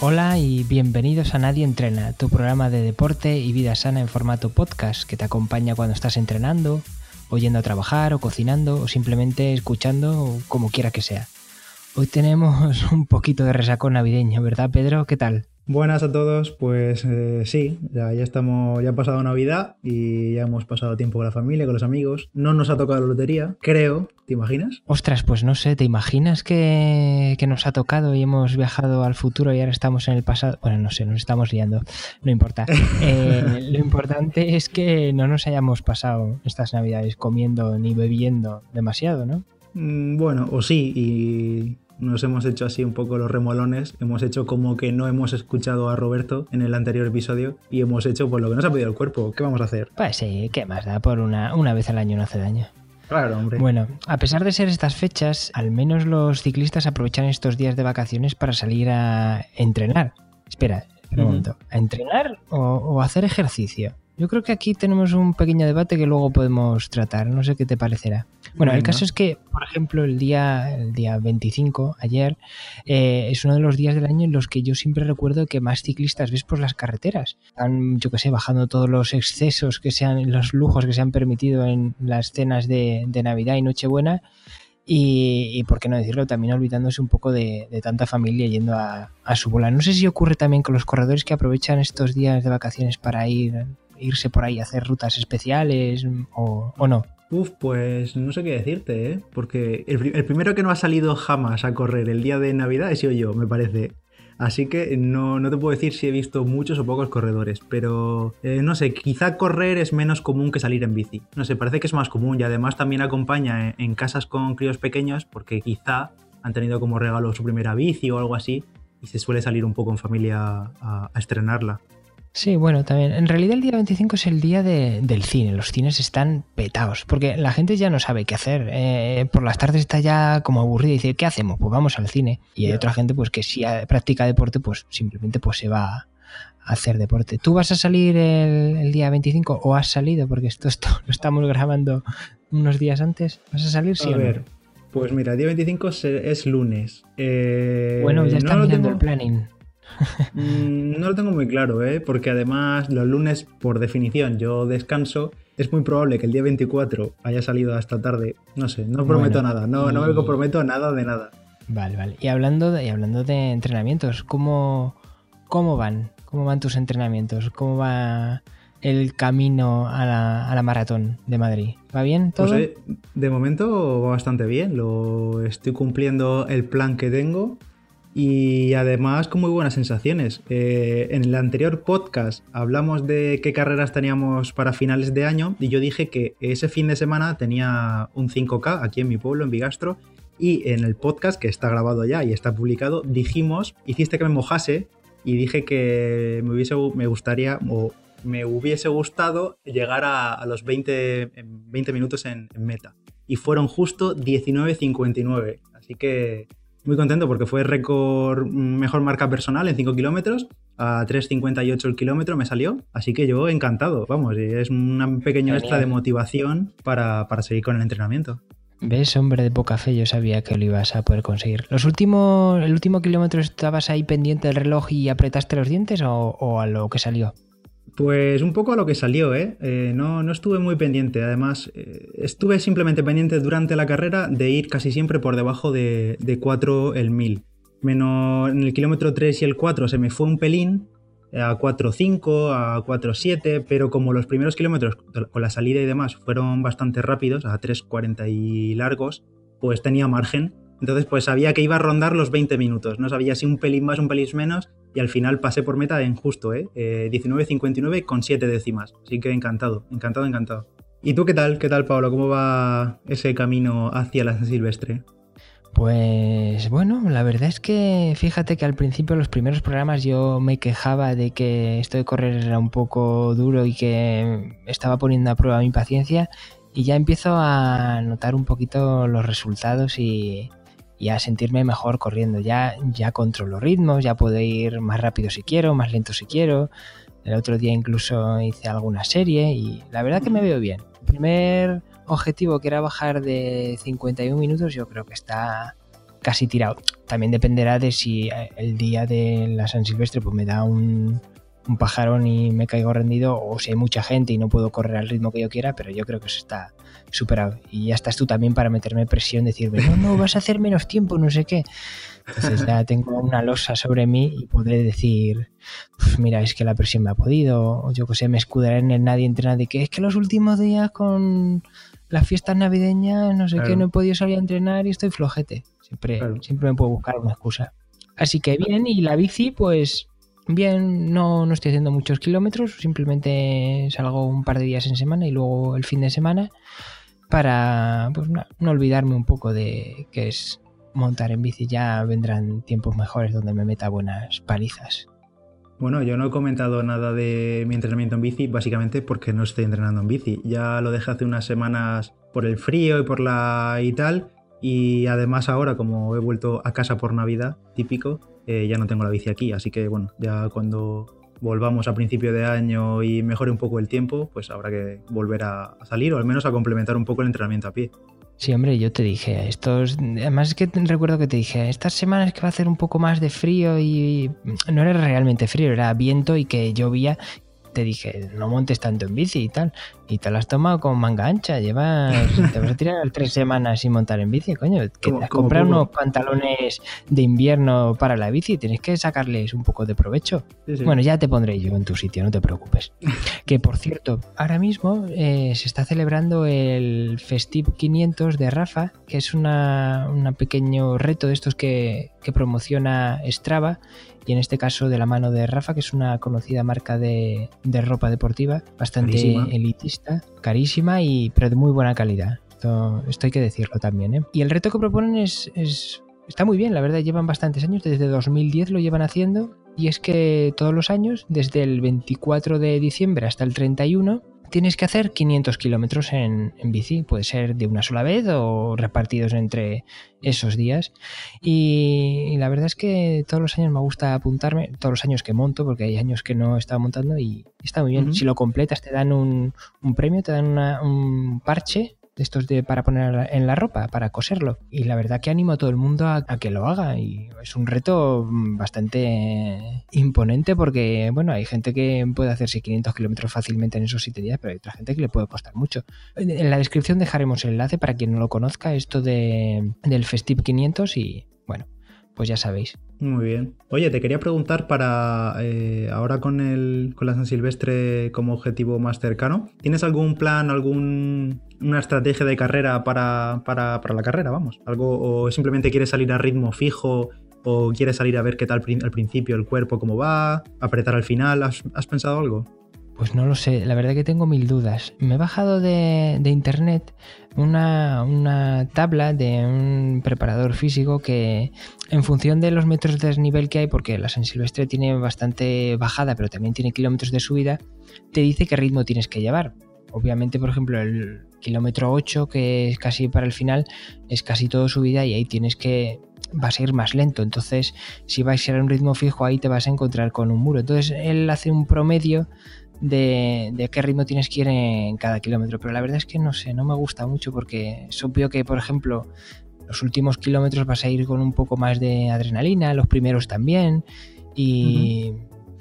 Hola y bienvenidos a Nadie Entrena, tu programa de deporte y vida sana en formato podcast que te acompaña cuando estás entrenando, o yendo a trabajar, o cocinando, o simplemente escuchando, como quiera que sea. Hoy tenemos un poquito de resaco navideño, ¿verdad Pedro? ¿Qué tal? Buenas a todos, pues eh, sí, ya, ya estamos, ya ha pasado Navidad y ya hemos pasado tiempo con la familia, con los amigos. No nos ha tocado la lotería, creo, ¿te imaginas? Ostras, pues no sé, ¿te imaginas que, que nos ha tocado y hemos viajado al futuro y ahora estamos en el pasado? Bueno, no sé, nos estamos liando, no importa. Eh, lo importante es que no nos hayamos pasado estas Navidades comiendo ni bebiendo demasiado, ¿no? Mm, Bueno, o sí, y nos hemos hecho así un poco los remolones, hemos hecho como que no hemos escuchado a Roberto en el anterior episodio y hemos hecho pues lo que nos ha pedido el cuerpo. ¿Qué vamos a hacer? Pues sí, ¿qué más da? Por una, una vez al año no hace daño. Claro, hombre. Bueno, a pesar de ser estas fechas, al menos los ciclistas aprovechan estos días de vacaciones para salir a entrenar. Espera, un Ujú. momento. ¿A entrenar o, hacer ejercicio? Yo creo que aquí tenemos un pequeño debate que luego podemos tratar. No sé qué te parecerá. Bueno, el caso es que, por ejemplo, el día, el día 25, ayer, eh, es uno de los días del año en los que yo siempre recuerdo que más ciclistas ves por las carreteras. Están, yo que sé, bajando todos los excesos que sean, los lujos que se han permitido en las cenas de, de Navidad y Nochebuena. Y, y, por qué no decirlo, también olvidándose un poco de, de tanta familia yendo a, a su bola. No sé si ocurre también con los corredores que aprovechan estos días de vacaciones para ir irse por ahí a hacer rutas especiales o, o no. Uf, pues no sé qué decirte, ¿eh? Porque el, el primero que no ha salido jamás a correr el día de Navidad he sido yo, me parece. Así que no, no te puedo decir si he visto muchos o pocos corredores, pero eh, no sé, quizá correr es menos común que salir en bici. No sé, parece que es más común y además también acompaña en, en casas con críos pequeños porque quizá han tenido como regalo su primera bici o algo así y se suele salir un poco en familia a, a estrenarla. Sí, bueno, también. En realidad el día 25 es el día de- del cine. Los cines están petados porque la gente ya no sabe qué hacer. Eh, por las tardes está ya como aburrida y dice, ¿qué hacemos? Pues vamos al cine. Y hay otra gente pues que si practica deporte, pues simplemente pues se va a hacer deporte. ¿Tú vas a salir el, el día 25 o has salido? Porque esto, esto lo estamos grabando unos días antes. ¿Vas a salir? Sí a no? ver, pues mira, el día 25 se- es lunes. Eh, Bueno, ya está no mirando tengo- el planning. Mm, No lo tengo muy claro, ¿eh? porque además los lunes, por definición, yo descanso. Es muy probable que el día 24 haya salido hasta tarde. No sé, no prometo Bueno, nada, no, no me comprometo a nada de nada. Vale, vale. Y hablando de, y hablando de entrenamientos, ¿cómo, ¿cómo van? ¿Cómo van tus entrenamientos? ¿Cómo va el camino a la, a la maratón de Madrid? ¿Va bien todo? Pues, eh, de momento va bastante bien, lo estoy cumpliendo el plan que tengo y además con muy buenas sensaciones. Eh, en el anterior podcast hablamos de qué carreras teníamos para finales de año y yo dije que ese fin de semana tenía un 5K aquí en mi pueblo, en Bigastro, y en el podcast que está grabado ya y está publicado dijimos, hiciste que me mojase y dije que me hubiese me gustaría o me hubiese gustado llegar a, los 20, en 20 minutos en meta. Y fueron justo 19.59. Así que muy contento porque fue récord mm, mejor marca personal en 5 kilómetros. A 3.58 el kilómetro me salió. Así que yo encantado. Vamos, es un pequeño extra de motivación para, para seguir con el entrenamiento. ¿Ves, hombre de poca fe? Yo sabía que lo ibas a poder conseguir. ¿Los últimos, ¿El último kilómetro estabas ahí pendiente del reloj y apretaste los dientes o, o a lo que salió? Pues un poco a lo que salió, ¿eh? Eh, no, no estuve muy pendiente. Además, eh, estuve simplemente pendiente durante la carrera de ir casi siempre por debajo de, de 4 el 1000. Menos en el kilómetro 3 y el 4 se me fue un pelín, eh, a 4.5, a 4.7, pero como los primeros kilómetros con la salida y demás fueron bastante rápidos, a 3.40 y largos, pues tenía margen. Entonces, pues sabía que iba a rondar los 20 minutos. No sabía si un pelín más, un pelín menos. Y al final pasé por meta en justo, ¿eh? eh 19.59 con 7 décimas. Así que encantado, encantado, encantado. ¿Y tú qué tal? ¿Qué tal, Pablo? ¿Cómo va ese camino hacia la Silvestre? Pues bueno, la verdad es que fíjate que al principio los primeros programas yo me quejaba de que esto de correr era un poco duro y que estaba poniendo a prueba mi paciencia y ya empiezo a notar un poquito los resultados y, y a sentirme mejor corriendo. Ya, ya controlo ritmos, ya puedo ir más rápido si quiero, más lento si quiero. El otro día incluso hice alguna serie y la verdad que me veo bien. El primer objetivo que era bajar de 51 minutos yo creo que está casi tirado. También dependerá de si el día de la San Silvestre pues me da un, un pajarón y me caigo rendido o si hay mucha gente y no puedo correr al ritmo que yo quiera, pero yo creo que eso está superado. Y ya estás tú también para meterme presión, decirme, no, no, vas a hacer menos tiempo, no sé qué. Entonces ya tengo una losa sobre mí y podré decir, pues mira, es que la presión me ha podido, o yo que sé, me escudaré en el nadie entre nadie, que es que los últimos días con las fiestas navideñas, no sé qué, no he podido salir a entrenar y estoy flojete. Siempre, siempre me puedo buscar una excusa. Así que bien, y la bici, pues Bien, no, no estoy haciendo muchos kilómetros, simplemente salgo un par de días en semana y luego el fin de semana para pues, no, olvidarme un poco de que es montar en bici. Ya vendrán tiempos mejores donde me meta buenas palizas. Bueno, yo no he comentado nada de mi entrenamiento en bici, básicamente porque no estoy entrenando en bici. Ya lo dejé hace unas semanas por el frío y por la y tal. Y además ahora, como he vuelto a casa por Navidad, típico, eh, ya no tengo la bici aquí, así que bueno, ya cuando volvamos a principio de año y mejore un poco el tiempo, pues habrá que volver a, salir o al menos a complementar un poco el entrenamiento a pie. Sí, hombre, yo te dije, estos, además es que recuerdo que te dije, estas semanas que va a hacer un poco más de frío y no era realmente frío, era viento y que llovía te dije, no montes tanto en bici y tal. Y te lo has tomado con manga ancha. Llevas, te vas a tirar tres semanas sin montar en bici, coño. Que te has comprado unos pantalones de invierno para la bici. Tienes que sacarles un poco de provecho. Bueno, ya te pondré yo en tu sitio, no te preocupes. que por cierto, ahora mismo eh, se está celebrando el Festive 500 de Rafa, que es un pequeño reto de estos que, que promociona Strava y en este caso de la mano de Rafa, que es una conocida marca de, ropa deportiva, bastante elitista, carísima y pero de muy buena calidad. Esto, hay que decirlo también. ¿eh? Y el reto que proponen es, es, está muy bien, la verdad, llevan bastantes años, desde 2010 lo llevan haciendo, y es que todos los años, desde el 24 de diciembre hasta el 31, tienes que hacer 500 kilómetros en, bici. Puede ser de una sola vez o repartidos entre esos días. Y, la verdad es que todos los años me gusta apuntarme, todos los años que monto, porque hay años que no estaba montando y está muy bien. Si lo completas te dan un, premio, te dan un parche de estos de para poner en la ropa, para coserlo. Y la verdad que animo a todo el mundo a, que lo haga. Y es un reto bastante imponente porque, bueno, hay gente que puede hacerse 500 kilómetros fácilmente en esos 7 días, pero hay otra gente que le puede costar mucho. En la descripción dejaremos el enlace para quien no lo conozca, esto de, del Festive 500 y, bueno, pues ya sabéis. Muy bien. Oye, te quería preguntar para eh, ahora con, el, con la San Silvestre como objetivo más cercano, ¿tienes algún plan, algún una estrategia de carrera para, para, para la carrera, vamos? Algo, o simplemente quieres salir a ritmo fijo o quieres salir a ver qué tal al principio el cuerpo, cómo va, apretar al final, has pensado algo? Pues no lo sé, la verdad que tengo mil dudas. Me he bajado de, internet una, tabla de un preparador físico que en función de los metros de desnivel que hay, porque la San Silvestre tiene bastante bajada, pero también tiene kilómetros de subida, te dice qué ritmo tienes que llevar. Obviamente, por ejemplo, el kilómetro 8, que es casi para el final, es casi todo subida y ahí tienes que vas a ir más lento. Entonces, si vais a ir a un ritmo fijo, ahí te vas a encontrar con un muro. Entonces, él hace un promedio de, qué ritmo tienes que ir en cada kilómetro. Pero la verdad es que no sé, no me gusta mucho porque es obvio que, por ejemplo, los últimos kilómetros vas a ir con un poco más de adrenalina, los primeros también. Y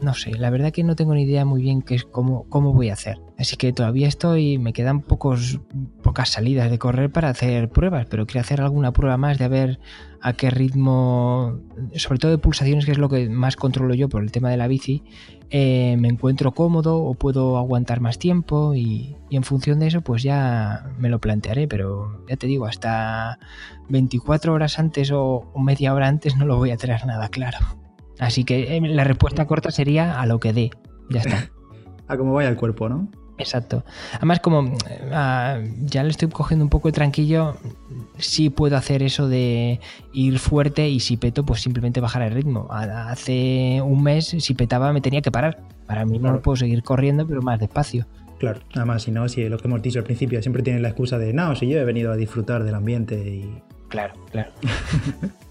no sé, la verdad que no tengo ni idea muy bien qué es cómo, cómo voy a hacer. Así que todavía estoy, me quedan pocos, pocas salidas de correr para hacer pruebas, pero quiero hacer alguna prueba más de ver a qué ritmo, sobre todo de pulsaciones, que es lo que más controlo yo por el tema de la bici, eh, me encuentro cómodo o puedo aguantar más tiempo y, en función de eso pues ya me lo plantearé, pero ya te digo, hasta 24 horas antes o, media hora antes no lo voy a tener nada claro. Así que eh, la respuesta corta sería a lo que dé, ya está. a cómo vaya el cuerpo, ¿no? Exacto. Además, como ah, ya le estoy cogiendo un poco de tranquillo, sí puedo hacer eso de ir fuerte y si peto, pues simplemente bajar el ritmo. Hace un mes, si petaba, me tenía que parar. Para mí no puedo seguir corriendo, pero más despacio. Claro, nada más, si no, si lo que hemos dicho al principio, siempre tienen la excusa de, no, si yo he venido a disfrutar del ambiente y... Claro, claro.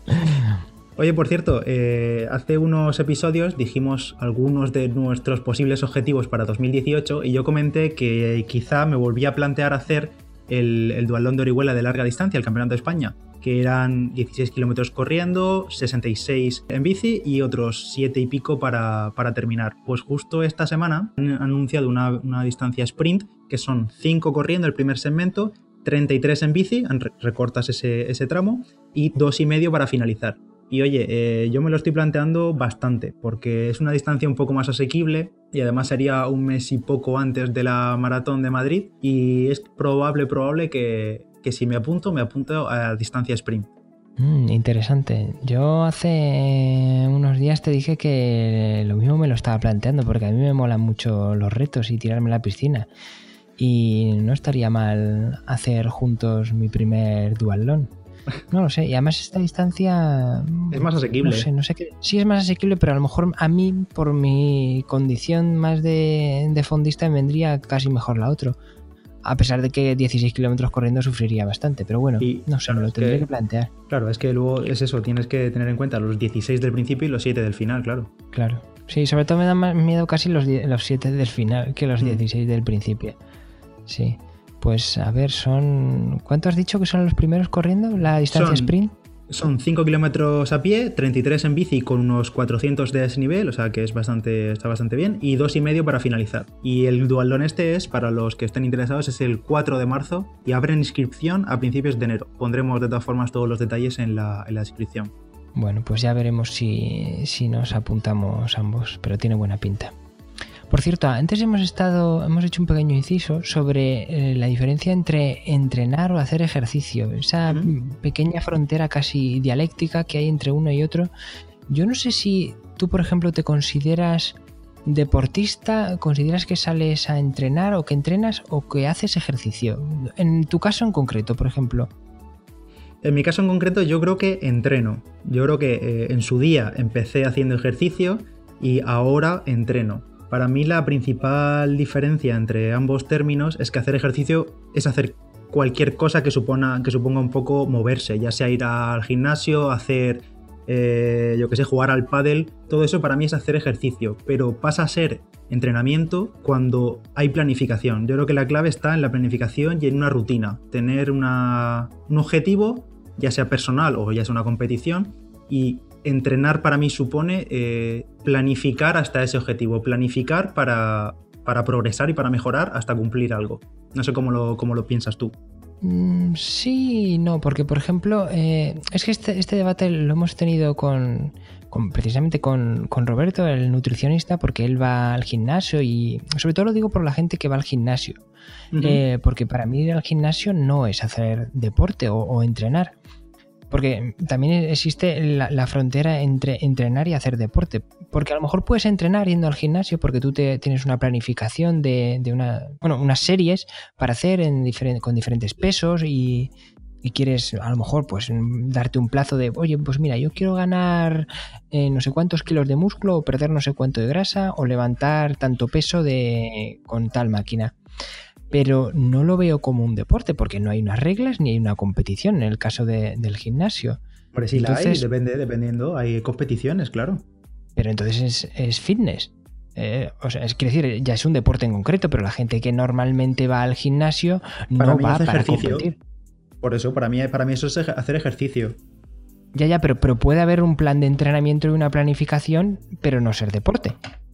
Oye, por cierto, eh, hace unos episodios dijimos algunos de nuestros posibles objetivos para 2018 y yo comenté que quizá me volvía a plantear hacer el, el dualón de Orihuela de larga distancia, el Campeonato de España. que eran 16 kilómetros corriendo, 66 en bici y otros 7 y pico para, terminar. Pues justo esta semana han anunciado una, distancia sprint, que son 5 corriendo el primer segmento, 33 en bici, recortas ese, ese tramo, y 2,5 para finalizar. Y oye, eh, yo me lo estoy planteando bastante, porque es una distancia un poco más asequible y además sería un mes y poco antes de la maratón de Madrid y es probable, probable que, si me apunto, me apunto a distancia sprint. Mm, interesante. Yo hace unos días te dije que lo mismo me lo estaba planteando, porque a mí me molan mucho los retos y tirarme a la piscina. Y no estaría mal hacer juntos mi primer dualón. No lo sé, y además esta distancia... Es más asequible. No sé, no sé qué... Sí es más asequible, pero a lo mejor a mí, por mi condición más de, de fondista, me vendría casi mejor la otra. A pesar de que 16 kilómetros corriendo sufriría bastante, pero bueno, no sé, me lo tendría que, plantear. Claro, es que luego es eso, tienes que tener en cuenta los 16 del principio y los 7 del final, claro. Claro. Sí, sobre todo me da más miedo casi los, los 7 del final que los 16 mm. del principio. Sí. Pues a ver, son. ¿Cuánto has dicho que son los primeros corriendo? La distancia sprint. Son 5 kilómetros a pie, 33 en bici con unos 400 de desnivel, o sea que es bastante, está bastante bien, y dos y medio para finalizar. Y el dualdón este es, para los que estén interesados, es el 4 de marzo y abren inscripción a principios de enero. Pondremos de todas formas todos los detalles en la, en la descripción. Bueno, pues ya veremos si, si nos apuntamos ambos, pero tiene buena pinta. Por cierto, antes hemos estado, hemos hecho un pequeño inciso sobre eh, la diferencia entre entrenar o hacer ejercicio, esa pequeña frontera casi dialéctica que hay entre uno y otro. Yo no sé si tú, por ejemplo, te consideras deportista, consideras que sales a entrenar o que entrenas o que haces ejercicio. En tu caso en concreto, por ejemplo. En mi caso en concreto, yo creo que entreno. Yo creo que eh, en su día empecé haciendo ejercicio y ahora entreno. Para mí la principal diferencia entre ambos términos es que hacer ejercicio es hacer cualquier cosa que, suponga, que suponga un poco moverse, ya sea ir al gimnasio, hacer, eh, yo que sé, jugar al pádel, todo eso para mí es hacer ejercicio, pero pasa a ser entrenamiento cuando hay planificación. Yo creo que la clave está en la planificación y en una rutina, tener un objetivo, ya sea personal o ya sea una competición, y entrenar para mí supone eh, planificar hasta ese objetivo, planificar para, para, progresar y para mejorar hasta cumplir algo. No sé cómo lo, cómo lo piensas tú. Mm, sí, no, porque por ejemplo, eh, es que este, este, debate lo hemos tenido con, precisamente con, Roberto, el nutricionista, porque él va al gimnasio y sobre todo lo digo por la gente que va al gimnasio, eh, porque para mí ir al gimnasio no es hacer deporte o entrenar. Porque también existe la, frontera entre entrenar y hacer deporte. Porque a lo mejor puedes entrenar yendo al gimnasio porque tú te, tienes una planificación de, bueno, unas series para hacer con diferentes pesos y, quieres a lo mejor pues darte un plazo de, oye, pues mira, yo quiero ganar eh, no sé cuántos kilos de músculo o perder no sé cuánto de grasa o levantar tanto peso de, con tal máquina pero no lo veo como un deporte porque no hay unas reglas ni hay una competición en el caso del gimnasio. Por si la hay, depende, dependiendo, hay competiciones, claro. Pero entonces es, fitness. Eh, o sea, es quiere decir, ya es un deporte en concreto, pero la gente que normalmente va al gimnasio no va para competir. Por eso, para mí, para mí eso es hacer ejercicio. Ya, ya, pero, pero puede haber un plan de entrenamiento y una planificación, pero no ser deporte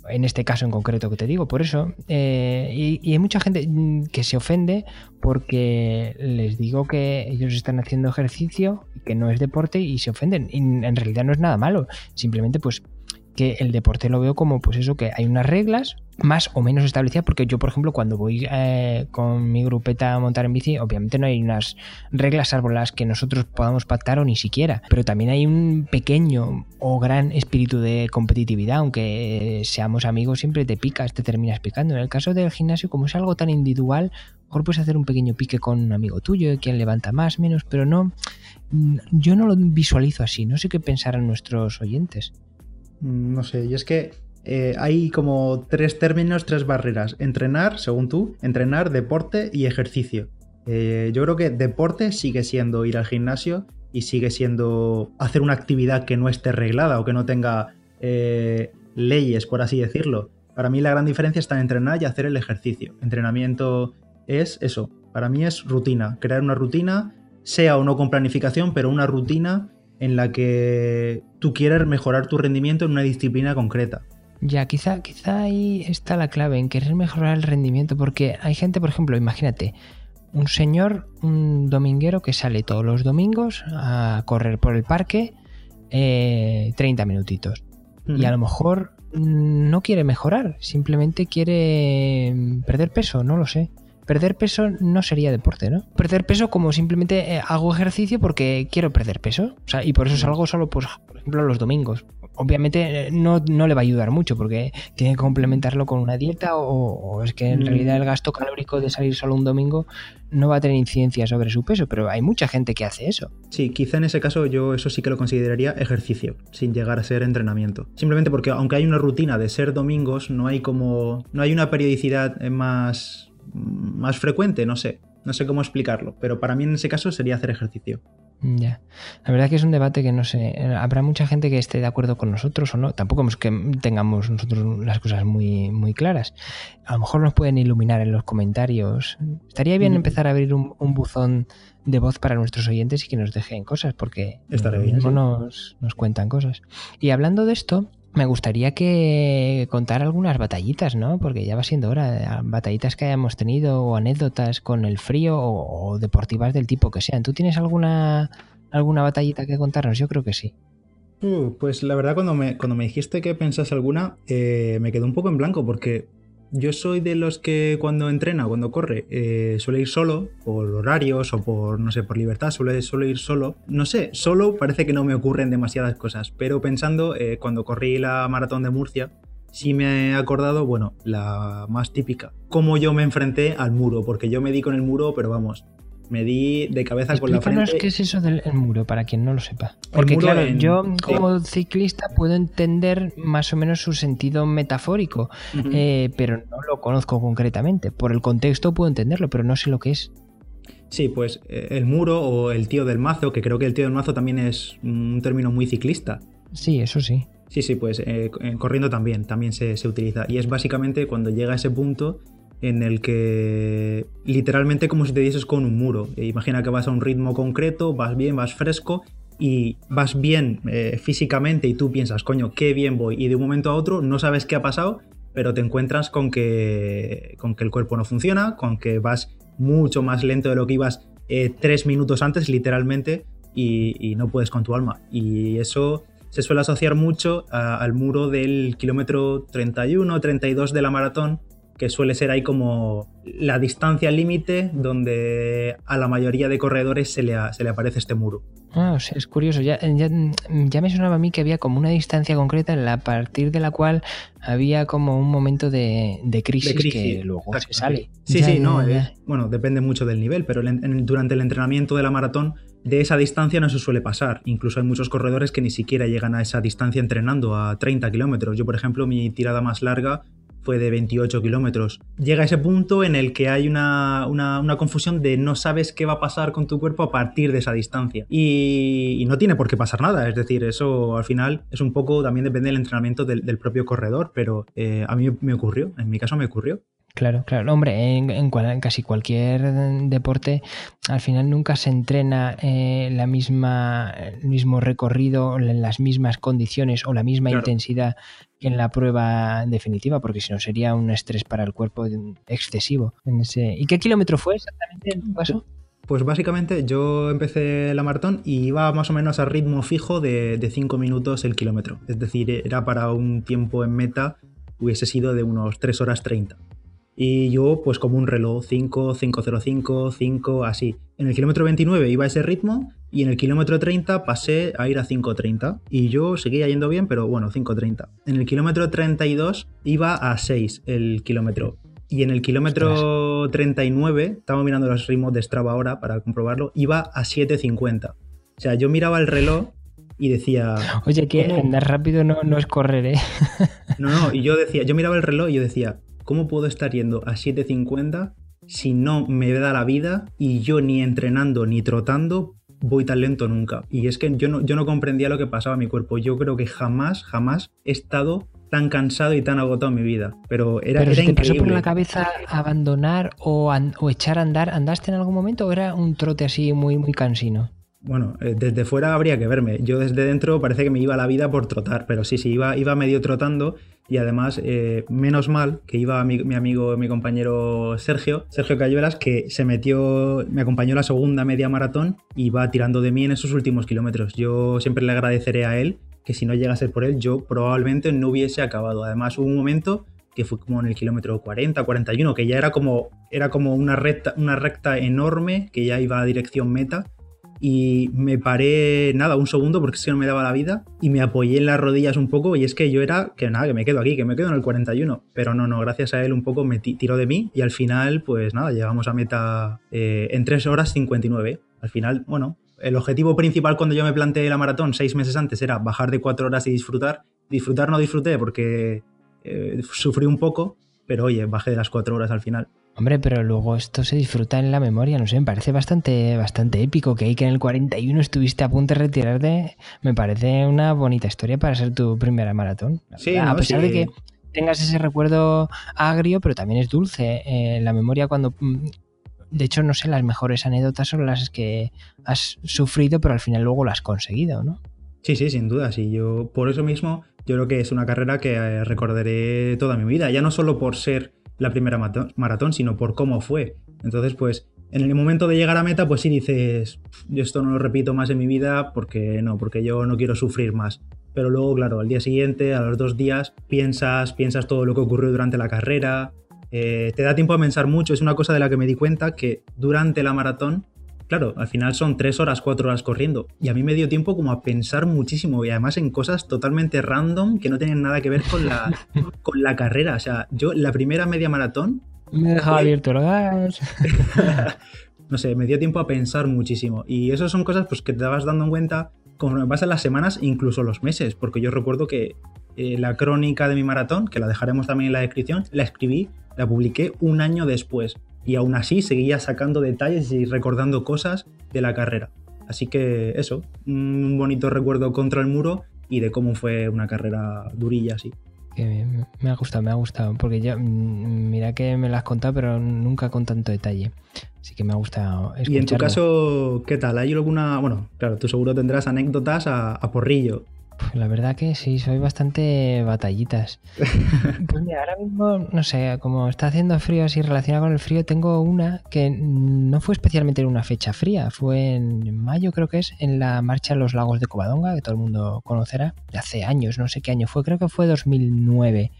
en este caso en concreto que te digo, por eso. Eh, y, hay mucha gente mm, que se ofende porque les digo que ellos están haciendo ejercicio, que no es deporte y se ofenden. Y en realidad no es nada malo, simplemente pues que el deporte lo veo como pues eso, que hay unas reglas más o menos establecidas, porque yo, por ejemplo, cuando voy eh, con mi grupeta a montar en bici, obviamente no hay unas reglas salvo las que nosotros podamos pactar o ni siquiera, pero también hay un pequeño o gran espíritu de competitividad, aunque seamos amigos, siempre te picas, te terminas picando. En el caso del gimnasio, como es algo tan individual, mejor puedes hacer un pequeño pique con un amigo tuyo, quien levanta más, menos, pero no, yo no lo visualizo así, no sé qué pensarán nuestros oyentes. No sé, y es que eh, hay como tres términos, tres barreras. Entrenar, según tú, entrenar, deporte y ejercicio. Eh, yo creo que deporte sigue siendo ir al gimnasio y sigue siendo hacer una actividad que no esté reglada o que no tenga eh, leyes, por así decirlo. Para mí la gran diferencia está en entrenar y hacer el ejercicio. Entrenamiento es eso. Para mí es rutina, crear una rutina sea o no con planificación, pero una rutina en la que tú quieres mejorar tu rendimiento en una disciplina concreta. Ya, quizá, quizá ahí está la clave, en querer mejorar el rendimiento, porque hay gente, por ejemplo, imagínate, un señor, un dominguero que sale todos los domingos a correr por el parque 30 eh, minutitos. Y a lo mejor no quiere mejorar, simplemente quiere perder peso, no lo sé. Perder peso no sería deporte, ¿no? Perder peso como simplemente eh, hago ejercicio porque quiero perder peso. O sea, y por eso salgo solo, pues, por ejemplo, los domingos obviamente eh, no, le va a ayudar mucho porque tiene que complementarlo con una dieta o, es que en mm. realidad el gasto calórico de salir solo un domingo no va a tener incidencia sobre su peso, pero hay mucha gente que hace eso. Sí, quizá en ese caso yo eso sí que lo consideraría ejercicio, sin llegar a ser entrenamiento. Simplemente porque aunque hay una rutina de ser domingos, no hay como no hay una periodicidad más más frecuente, no sé. No sé cómo explicarlo, pero para mí en ese caso sería hacer ejercicio. Ya. La verdad que es un debate que no sé. Habrá mucha gente que esté de acuerdo con nosotros o no. Tampoco es que tengamos nosotros las cosas muy, muy claras. A lo mejor nos pueden iluminar en los comentarios. Estaría bien empezar a abrir un, buzón de voz para nuestros oyentes y que nos dejen cosas, porque nos, nos cuentan cosas. Y hablando de esto, me gustaría que contar algunas batallitas, ¿no? Porque ya va siendo hora. Batallitas que hayamos tenido o anécdotas con el frío o, deportivas del tipo que sean. ¿Tú tienes alguna, alguna batallita que contarnos? Yo creo que sí. Uh, pues la verdad, cuando me, cuando me dijiste que pensas alguna, eh, me quedé un poco en blanco porque yo soy de los que cuando entrena, cuando corre, eh, suele ir solo, por horarios o por, no sé, por libertad, suele, ir solo. No sé, solo parece que no me ocurren demasiadas cosas, pero pensando, eh, cuando corrí la maratón de Murcia, sí me he acordado, bueno, la más típica, cómo yo me enfrenté al muro, porque yo me di con el muro, pero vamos, me di de cabeza con la frente. qué es eso del muro, para quien no lo sepa. Porque claro, yo como ciclista puedo entender más o menos su sentido metafórico, eh, pero no lo conozco concretamente. Por el contexto puedo entenderlo, pero no sé lo que es. Sí, pues eh, el muro o el tío del mazo, que creo que el tío del mazo también es un término muy ciclista. Sí, eso sí. Sí, sí, pues eh, corriendo también, también se, se, utiliza. Y es básicamente cuando llega a ese punto en el que literalmente como si te dieses con un muro. E imagina que vas a un ritmo concreto, vas bien, vas fresco y vas bien eh, físicamente y tú piensas, coño, qué bien voy. Y de un momento a otro no sabes qué ha pasado, pero te encuentras con que, con que el cuerpo no funciona, con que vas mucho más lento de lo que ibas eh, tres minutos antes, literalmente, y, no puedes con tu alma. Y eso se suele asociar mucho al muro del kilómetro 31, 32 de la maratón, que suele ser ahí como la distancia límite donde a la mayoría de corredores se le, se le aparece este muro. Ah, es curioso. Ya, ya, me sonaba a mí que había como una distancia concreta en la, a partir de la cual había como un momento de, crisis, que luego se sale. Sí, sí, no. bueno, depende mucho del nivel, pero durante el entrenamiento de la maratón de esa distancia no se suele pasar. Incluso hay muchos corredores que ni siquiera llegan a esa distancia entrenando a 30 kilómetros. Yo, por ejemplo, mi tirada más larga fue de 28 kilómetros. Llega ese punto en el que hay una, confusión de no sabes qué va a pasar con tu cuerpo a partir de esa distancia. Y, no tiene por qué pasar nada, es decir, eso al final es un poco, también depende del entrenamiento del, propio corredor, pero eh, a mí me ocurrió, en mi caso me ocurrió. Claro, claro. Hombre, en, casi cualquier deporte, al final nunca se entrena eh, la misma, el mismo recorrido, en las mismas condiciones o la misma intensidad que en la prueba definitiva, porque si no sería un estrés para el cuerpo excesivo. En ese... ¿Y qué kilómetro fue exactamente el paso? Pues básicamente yo empecé la maratón y iba más o menos a ritmo fijo de 5 minutos el kilómetro. Es decir, era para un tiempo en meta, hubiese sido de unos 3 horas 30. Y yo, pues como un reloj, 5, 505, 5, así. En el kilómetro 29 iba a ese ritmo y en el kilómetro 30 pasé a ir a 5.30. Y yo seguía yendo bien, pero bueno, 5.30. En el kilómetro 32 iba a 6 el kilómetro. Y en el kilómetro 39, estaba mirando los ritmos de Strava ahora para comprobarlo, iba a 7.50. O sea, yo miraba el reloj y decía... Oye, que andar rápido no, no es correr, ¿eh? no, no, y yo decía, yo miraba el reloj y yo decía, ¿cómo puedo estar yendo a 7.50 si no me da la vida y yo ni entrenando ni trotando voy tan lento nunca? Y es que yo no, yo no comprendía lo que pasaba a mi cuerpo. Yo creo que jamás, jamás he estado tan cansado y tan agotado en mi vida. Pero era, ¿Pero era te pasó por la cabeza abandonar o, o echar a andar? ¿Andaste en algún momento o era un trote así muy, muy cansino? Bueno, eh, desde fuera habría que verme. Yo desde dentro parece que me iba la vida por trotar, pero sí, sí, iba, iba medio trotando y además, eh, menos mal que iba mi, mi amigo, mi compañero Sergio, Sergio Cayuelas, que se metió, me acompañó la segunda media maratón y va tirando de mí en esos últimos kilómetros. Yo siempre le agradeceré a él que si no llega a ser por él, yo probablemente no hubiese acabado. Además, hubo un momento que fue como en el kilómetro 40, 41, que ya era como, era como una, recta, una recta enorme que ya iba a dirección meta y me paré nada, un segundo porque que no me daba la vida y me apoyé en las rodillas un poco y es que yo era que nada, que me quedo aquí, que me quedo en el 41, pero no, no, gracias a él un poco me ti- tiró de mí y al final pues nada, llegamos a meta eh, en 3 horas 59. Al final, bueno, el objetivo principal cuando yo me planteé la maratón seis meses antes era bajar de 4 horas y disfrutar. Disfrutar no disfruté porque eh, sufrí un poco, pero oye, bajé de las 4 horas al final. Hombre, pero luego esto se disfruta en la memoria, no sé, me parece bastante, bastante épico que ahí que en el 41 estuviste a punto de retirarte, me parece una bonita historia para ser tu primera maratón. Sí, a ¿no? pesar Sí. de que tengas ese recuerdo agrio, pero también es dulce eh, la memoria cuando... mm, De hecho, no sé, las mejores anécdotas son las que has sufrido, pero al final luego las has conseguido, ¿no? Sí, sí, sin duda. Sí, yo por eso mismo yo creo que es una carrera que eh, recordaré toda mi vida. Ya no solo por ser la primera maratón, sino por cómo fue. Entonces, pues, en el momento de llegar a meta, pues sí dices, "Pf, yo esto no lo repito más en mi vida porque no, porque yo no quiero sufrir más. Pero luego, claro, al día siguiente, a los dos días, piensas, piensas todo lo que ocurrió durante la carrera. eh, te da tiempo a pensar mucho. Es una cosa de la que me di cuenta que durante la maratón Claro, al final son tres horas, cuatro horas corriendo. Y a mí me dio tiempo como a pensar muchísimo y además en cosas totalmente random que no tienen nada que ver con la, con la carrera. O sea, yo la primera media maratón, Me dejado Oye. abierto el gas. no sé, me dio tiempo a pensar muchísimo. Y eso son cosas pues, que te vas dando en cuenta conforme pasan las semanas, incluso los meses. Porque yo recuerdo que eh, la crónica de mi maratón, que la dejaremos también en la descripción, la escribí, la publiqué un año después. Y aún así seguía sacando detalles y recordando cosas de la carrera. Así que eso, un bonito recuerdo contra el muro y de cómo fue una carrera durilla así. Que me- ha gustado, me ha gustado. Porque ya, mm, mira que me lo has contado, pero nunca con tanto detalle. Así que me ha gustado Y en tu escucharlo. caso, ¿qué tal? ¿Hay alguna...? Bueno, claro, tú seguro tendrás anécdotas a, a porrillo. La verdad que sí, soy bastante batallitas. Pues mira, ahora mismo, no sé, como está haciendo frío así relacionado con el frío, tengo una que no fue especialmente en una fecha fría, fue en mayo creo que es, en la marcha a los lagos de Covadonga, que todo el mundo conocerá, de hace años, no sé qué año fue, creo que fue 2009.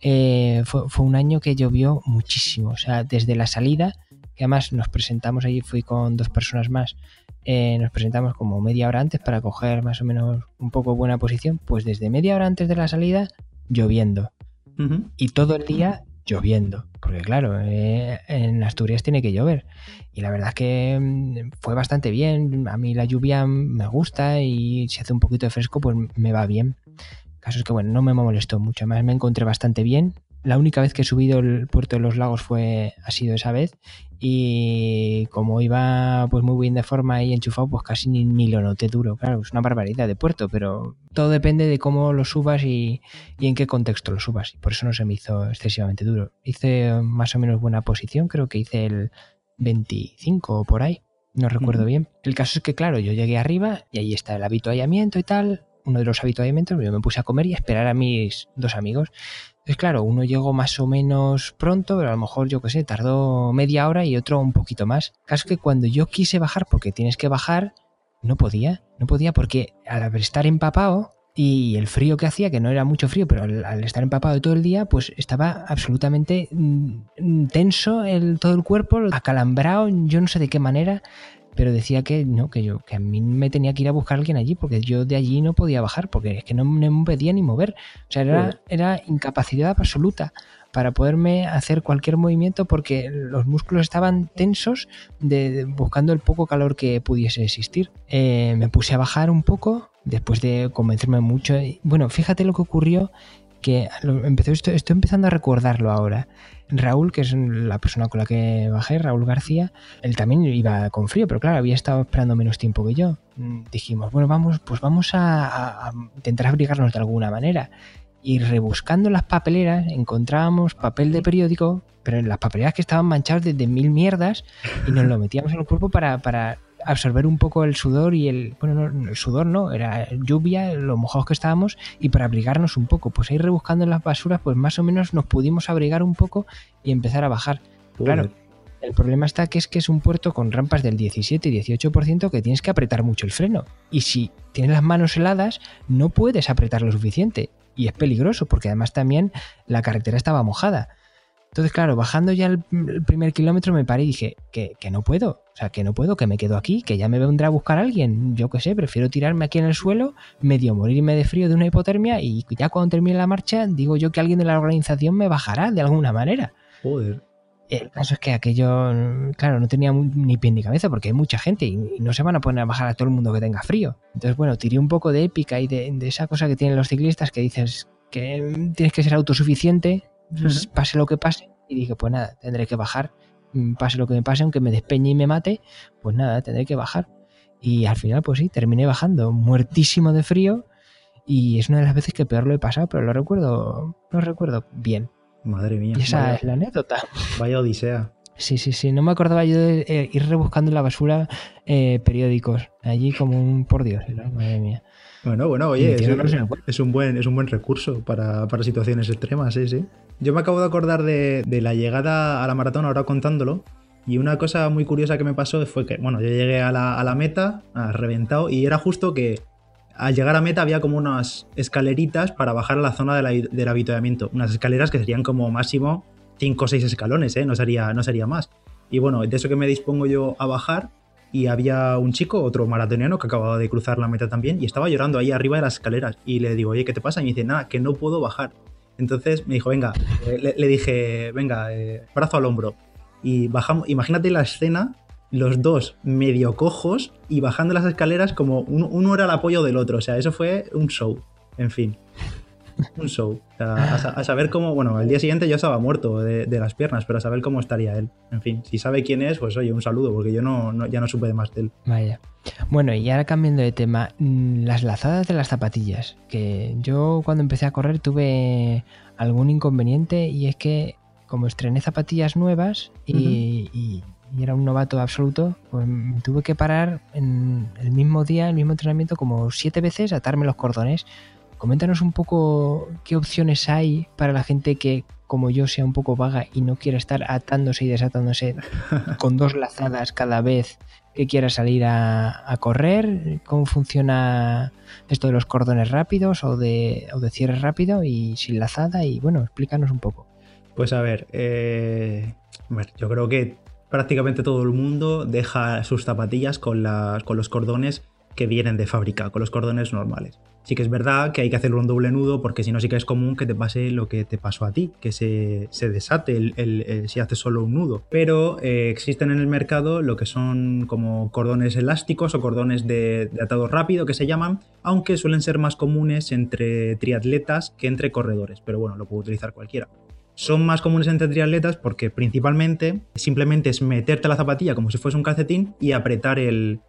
Eh, fue, fue un año que llovió muchísimo, o sea, desde la salida, que además nos presentamos allí, fui con dos personas más, eh, nos presentamos como media hora antes para coger más o menos un poco buena posición, pues desde media hora antes de la salida, lloviendo. Ujú. Y todo el día lloviendo. Porque claro, eh, en Asturias tiene que llover. Y la verdad es que mm, fue bastante bien. A mí la lluvia me gusta y si hace un poquito de fresco, pues me va bien. El caso es que bueno, no me molestó mucho. Además me encontré bastante bien. La única vez que he subido el puerto de los lagos fue, ha sido esa vez. Y como iba pues muy bien de forma y enchufado, pues casi ni, ni lo noté duro. Claro, es una barbaridad de puerto, pero todo depende de cómo lo subas y, y en qué contexto lo subas. Y por eso no se me hizo excesivamente duro. Hice más o menos buena posición, creo que hice el 25 o por ahí, no recuerdo bien. El caso es que, claro, yo llegué arriba y ahí está el habituallamiento y tal. Uno de los habituallamientos, yo me puse a comer y a esperar a mis dos amigos. Entonces, claro, uno llegó más o menos pronto, pero a lo mejor, yo qué sé, tardó media hora y otro un poquito más. Caso que cuando yo quise bajar, porque tienes que bajar, no podía, no podía porque al estar empapado y el frío que hacía, que no era mucho frío, pero al, al estar empapado todo el día, pues estaba absolutamente mm, tenso el, todo el cuerpo, acalambrado, yo no sé de qué manera, pero decía que no, que yo, que a mí me tenía que ir a buscar a alguien allí, porque yo de allí no podía bajar, porque es que no, no me podía ni mover. O sea, era, era incapacidad absoluta para poderme hacer cualquier movimiento porque los músculos estaban tensos de, de- buscando el poco calor que pudiese existir. Eh, me puse a bajar un poco después de convencerme mucho. Bueno, fíjate lo que ocurrió que empezó esto, estoy empezando a recordarlo ahora. Raúl, que es la persona con la que bajé, Raúl García, él también iba con frío, pero claro, había estado esperando menos tiempo que yo. Mm, Dijimos, bueno, vamos, pues vamos a, intentar abrigarnos de alguna manera. y rebuscando las papeleras encontrábamos papel de periódico, pero en las papeleras que estaban manchadas de, mil mierdas y nos lo metíamos en el cuerpo para, para absorber un poco el sudor y el, bueno, no, el sudor no, era lluvia, lo mojados que estábamos y para abrigarnos un poco. Pues ahí rebuscando en las basuras, pues más o menos nos pudimos abrigar un poco y empezar a bajar. Claro, el problema está que es que es un puerto con rampas del 17 y 18% que tienes que apretar mucho el freno. Y si tienes las manos heladas, no puedes apretar lo suficiente. Y es peligroso porque además también la carretera estaba mojada. Entonces, claro, bajando ya el, primer kilómetro me paré y dije que, no puedo. O sea, que no puedo, que me quedo aquí, que ya me vendrá a buscar alguien. Yo qué sé, prefiero tirarme aquí en el suelo, medio morirme de frío de una hipotermia y ya cuando termine la marcha, digo yo que alguien de la organización me bajará de alguna manera. Joder. El caso es que aquello, claro, no tenía ni pie ni cabeza porque hay mucha gente y, no se van a poner a bajar a todo el mundo que tenga frío. Entonces, bueno, tiré un poco de épica y de, esa cosa que tienen los ciclistas que dices que tienes que ser autosuficiente, pues, pase lo que pase. Y dije, pues nada, tendré que bajar, mm, pase lo que me pase, aunque me despeñe y me mate, pues nada, tendré que bajar. Y al final, pues sí, terminé bajando, muertísimo de frío. Y es una de las veces que peor lo he pasado, pero lo recuerdo, lo recuerdo bien. Madre mía. Y esa es la anécdota. Vaya odisea. Sí, sí, sí. No me acordaba yo de eh, ir rebuscando en la basura eh, periódicos. Allí como un por Dios, madre mía. Bueno, bueno, oye, es, un buen, es un buen recurso para, situaciones extremas, sí, sí. Yo me acabo de acordar de, la llegada a la maratón ahora contándolo. Y una cosa muy curiosa que me pasó fue que, bueno, yo llegué a la, a la meta, reventado, y era justo que al llegar a meta había como unas escaleritas para bajar a la zona del avituallamiento. Unas escaleras que serían como máximo 5 o 6 escalones, ¿eh? no, sería, no sería más. Y bueno, de eso que me dispongo yo a bajar, y había un chico, otro maratoniano, que acababa de cruzar la meta también, y estaba llorando ahí arriba de las escaleras. Y le digo, oye, ¿qué te pasa? Y me dice, nada, que no puedo bajar. Entonces me dijo, venga, eh, le, dije, venga, eh, brazo al hombro. Y bajamos, imagínate la escena los dos medio cojos y bajando las escaleras como uno, era el apoyo del otro. O sea, eso fue un show. En fin. Un show. a, saber cómo, bueno, al día siguiente yo estaba muerto de, las piernas, pero a saber cómo estaría él. En fin, si sabe quién es, pues oye, un saludo, porque yo no, ya no supe de más de él. Vaya. Bueno, y ahora cambiando de tema, mm, las lazadas de las zapatillas, que yo cuando empecé a correr tuve algún inconveniente y es que como estrené zapatillas nuevas y y era un novato absoluto, pues tuve que parar en el mismo día, el mismo entrenamiento, como siete veces, atarme los cordones. Coméntanos un poco qué opciones hay para la gente que, como yo, sea un poco vaga y no quiera estar atándose y desatándose con dos lazadas cada vez que quiera salir a, correr. ¿Cómo funciona esto de los cordones rápidos o de, o de cierre rápido y sin lazada? Y bueno, explícanos un poco. Pues a ver, eh, yo creo que prácticamente todo el mundo deja sus zapatillas con, con los cordones que vienen de fábrica, con los cordones normales. Sí que es verdad que hay que hacerlo un doble nudo porque si no sí que es común que te pase lo que te pasó a ti, que se, desate el, si haces solo un nudo. Pero eh, existen en el mercado lo que son como cordones elásticos o cordones de, de, atado rápido que se llaman, aunque suelen ser más comunes entre triatletas que entre corredores, pero bueno, lo puede utilizar cualquiera son más comunes entre triatletas porque principalmente simplemente es meterte la zapatilla como si fuese un calcetín y apretar el,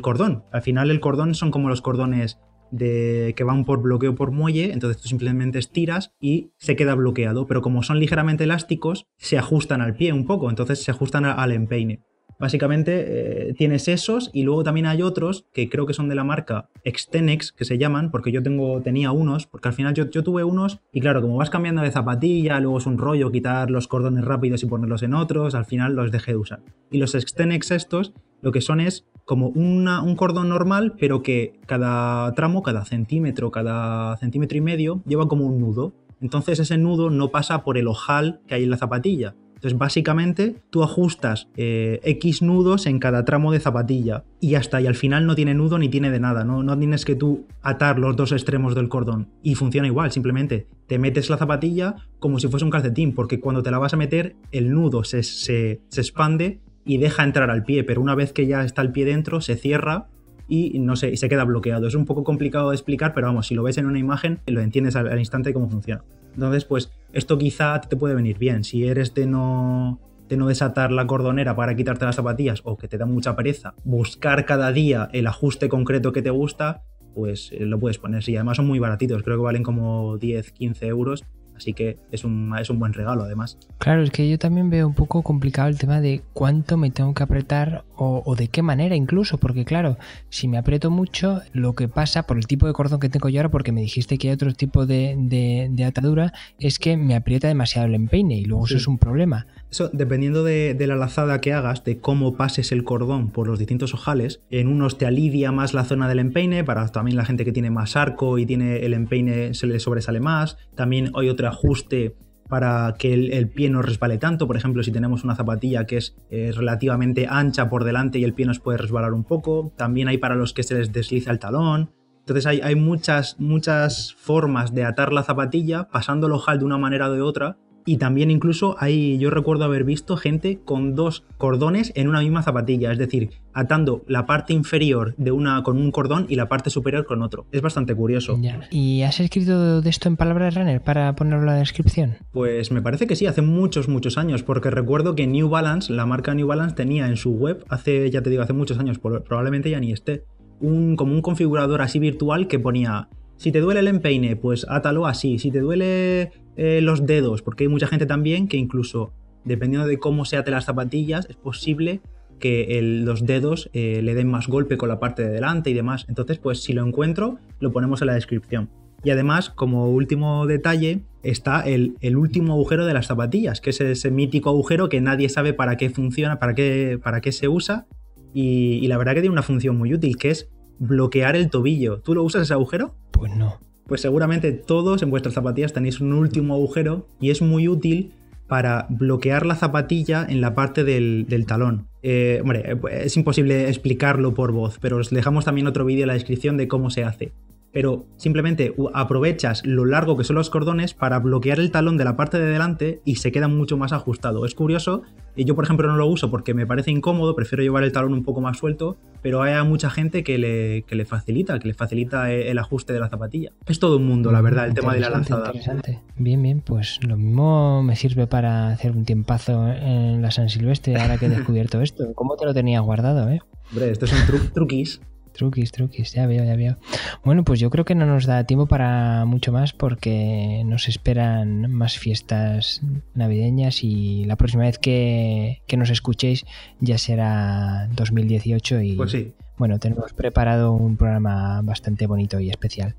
cordón. Al final el cordón son como los cordones de, que van por bloqueo por muelle, entonces tú simplemente estiras y se queda bloqueado, pero como son ligeramente elásticos, se ajustan al pie un poco, entonces se ajustan al empeine. Básicamente eh, tienes esos y luego también hay otros que creo que son de la marca Extenex, que se llaman, porque yo tengo, tenía unos, porque al final yo, tuve unos y claro, como vas cambiando de zapatilla, luego es un rollo quitar los cordones rápidos y ponerlos en otros, al final los dejé de usar. Y los Extenex estos, lo que son es como un cordón normal, pero que cada tramo, cada centímetro, cada centímetro y medio, lleva como un nudo. Entonces ese nudo no pasa por el ojal que hay en la zapatilla, entonces, básicamente, tú ajustas eh, X nudos en cada tramo de zapatilla y hasta y al final no tiene nudo ni tiene de nada, ¿no? no tienes que tú atar los dos extremos del cordón y funciona igual, simplemente te metes la zapatilla como si fuese un calcetín, porque cuando te la vas a meter, el nudo se, se, se expande y deja entrar al pie, pero una vez que ya está el pie dentro, se cierra y no sé, y se queda bloqueado. Es un poco complicado de explicar, pero vamos, si lo ves en una imagen, lo entiendes al, instante cómo funciona. Entonces, pues esto quizá te puede venir bien. Si eres de no, de no desatar la cordonera para quitarte las zapatillas o que te da mucha pereza, buscar cada día el ajuste concreto que te gusta, pues eh, lo puedes poner. Y además son muy baratitos, creo que valen como 10, 15 euros Así que es un, es un buen regalo además. Claro, es que yo también veo un poco complicado el tema de cuánto me tengo que apretar o, de qué manera incluso, porque claro, si me aprieto mucho, lo que pasa por el tipo de cordón que tengo yo ahora, porque me dijiste que hay otro tipo de, atadura, es que me aprieta demasiado el empeine y luego eso es un problema. Dependiendo de, la lazada que hagas, de cómo pases el cordón por los distintos ojales, en unos te alivia más la zona del empeine, para también la gente que tiene más arco y tiene el empeine se le sobresale más. También hay otro ajuste para que el, pie no resbale tanto. Por ejemplo, si tenemos una zapatilla que es eh, relativamente ancha por delante y el pie nos puede resbalar un poco. También hay para los que se les desliza el talón. Entonces hay, hay muchas, muchas formas de atar la zapatilla pasando el ojal de una manera o de otra y también incluso hay, yo recuerdo haber visto gente con dos cordones en una misma zapatilla, es decir, atando la parte inferior de una con un cordón y la parte superior con otro. Es bastante curioso. ¿Y has escrito de esto en palabras runner para ponerlo en la descripción? Pues me parece que sí, hace muchos, muchos años, porque recuerdo que New Balance, la marca New Balance, tenía en su web, hace, ya te digo, hace muchos años, probablemente ya ni esté, un, como un configurador así virtual que ponía si te duele el empeine, pues átalo así. Si te duele eh, los dedos, porque hay mucha gente también que incluso, dependiendo de cómo se ate las zapatillas, es posible que los dedos eh, le den más golpe con la parte de delante y demás. Entonces, pues si lo encuentro, lo ponemos en la descripción. Y además, como último detalle, está el, último agujero de las zapatillas, que es ese mítico agujero que nadie sabe para qué funciona, para qué, para qué se usa. Y, y la verdad que tiene una función muy útil, que es bloquear el tobillo. ¿Tú lo usas ese agujero? Pues no. Pues seguramente todos en vuestras zapatillas tenéis un último agujero y es muy útil para bloquear la zapatilla en la parte del, talón. Eh, hombre, es imposible explicarlo por voz, pero os dejamos también otro vídeo en la descripción de cómo se hace pero simplemente aprovechas lo largo que son los cordones para bloquear el talón de la parte de delante y se queda mucho más ajustado. Es curioso, y yo por ejemplo no lo uso porque me parece incómodo, prefiero llevar el talón un poco más suelto, pero hay mucha gente que le, le facilita, que le facilita el ajuste de la zapatilla. Es todo un mundo, la verdad, el tema de la lanzada. Interesante. Bien, bien, pues lo mismo me sirve para hacer un tiempazo en la San Silvestre ahora que he descubierto esto. ¿Cómo te lo tenías guardado, eh? Hombre, estos son truquis. Truquis, truquis, ya veo, ya veo. Bueno, pues yo creo que no nos da tiempo para mucho más porque nos esperan más fiestas navideñas y la próxima vez que, que nos escuchéis ya será 2018 y, pues sí bueno, tenemos preparado un programa bastante bonito y especial.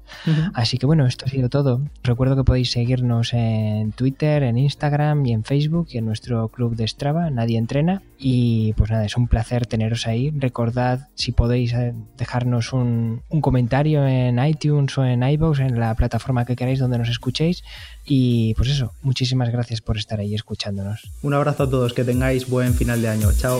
Así que bueno, esto ha sido todo. Recuerdo que podéis seguirnos en Twitter, en Instagram y en Facebook y en nuestro club de Strava, Nadie Entrena. Y pues nada, es un placer teneros ahí. Recordad si podéis eh, dejarnos un, comentario en iTunes o en iVoox, en la plataforma que queráis donde nos escuchéis. Y pues eso, muchísimas gracias por estar ahí escuchándonos. Un abrazo a todos, que tengáis buen final de año. Chao.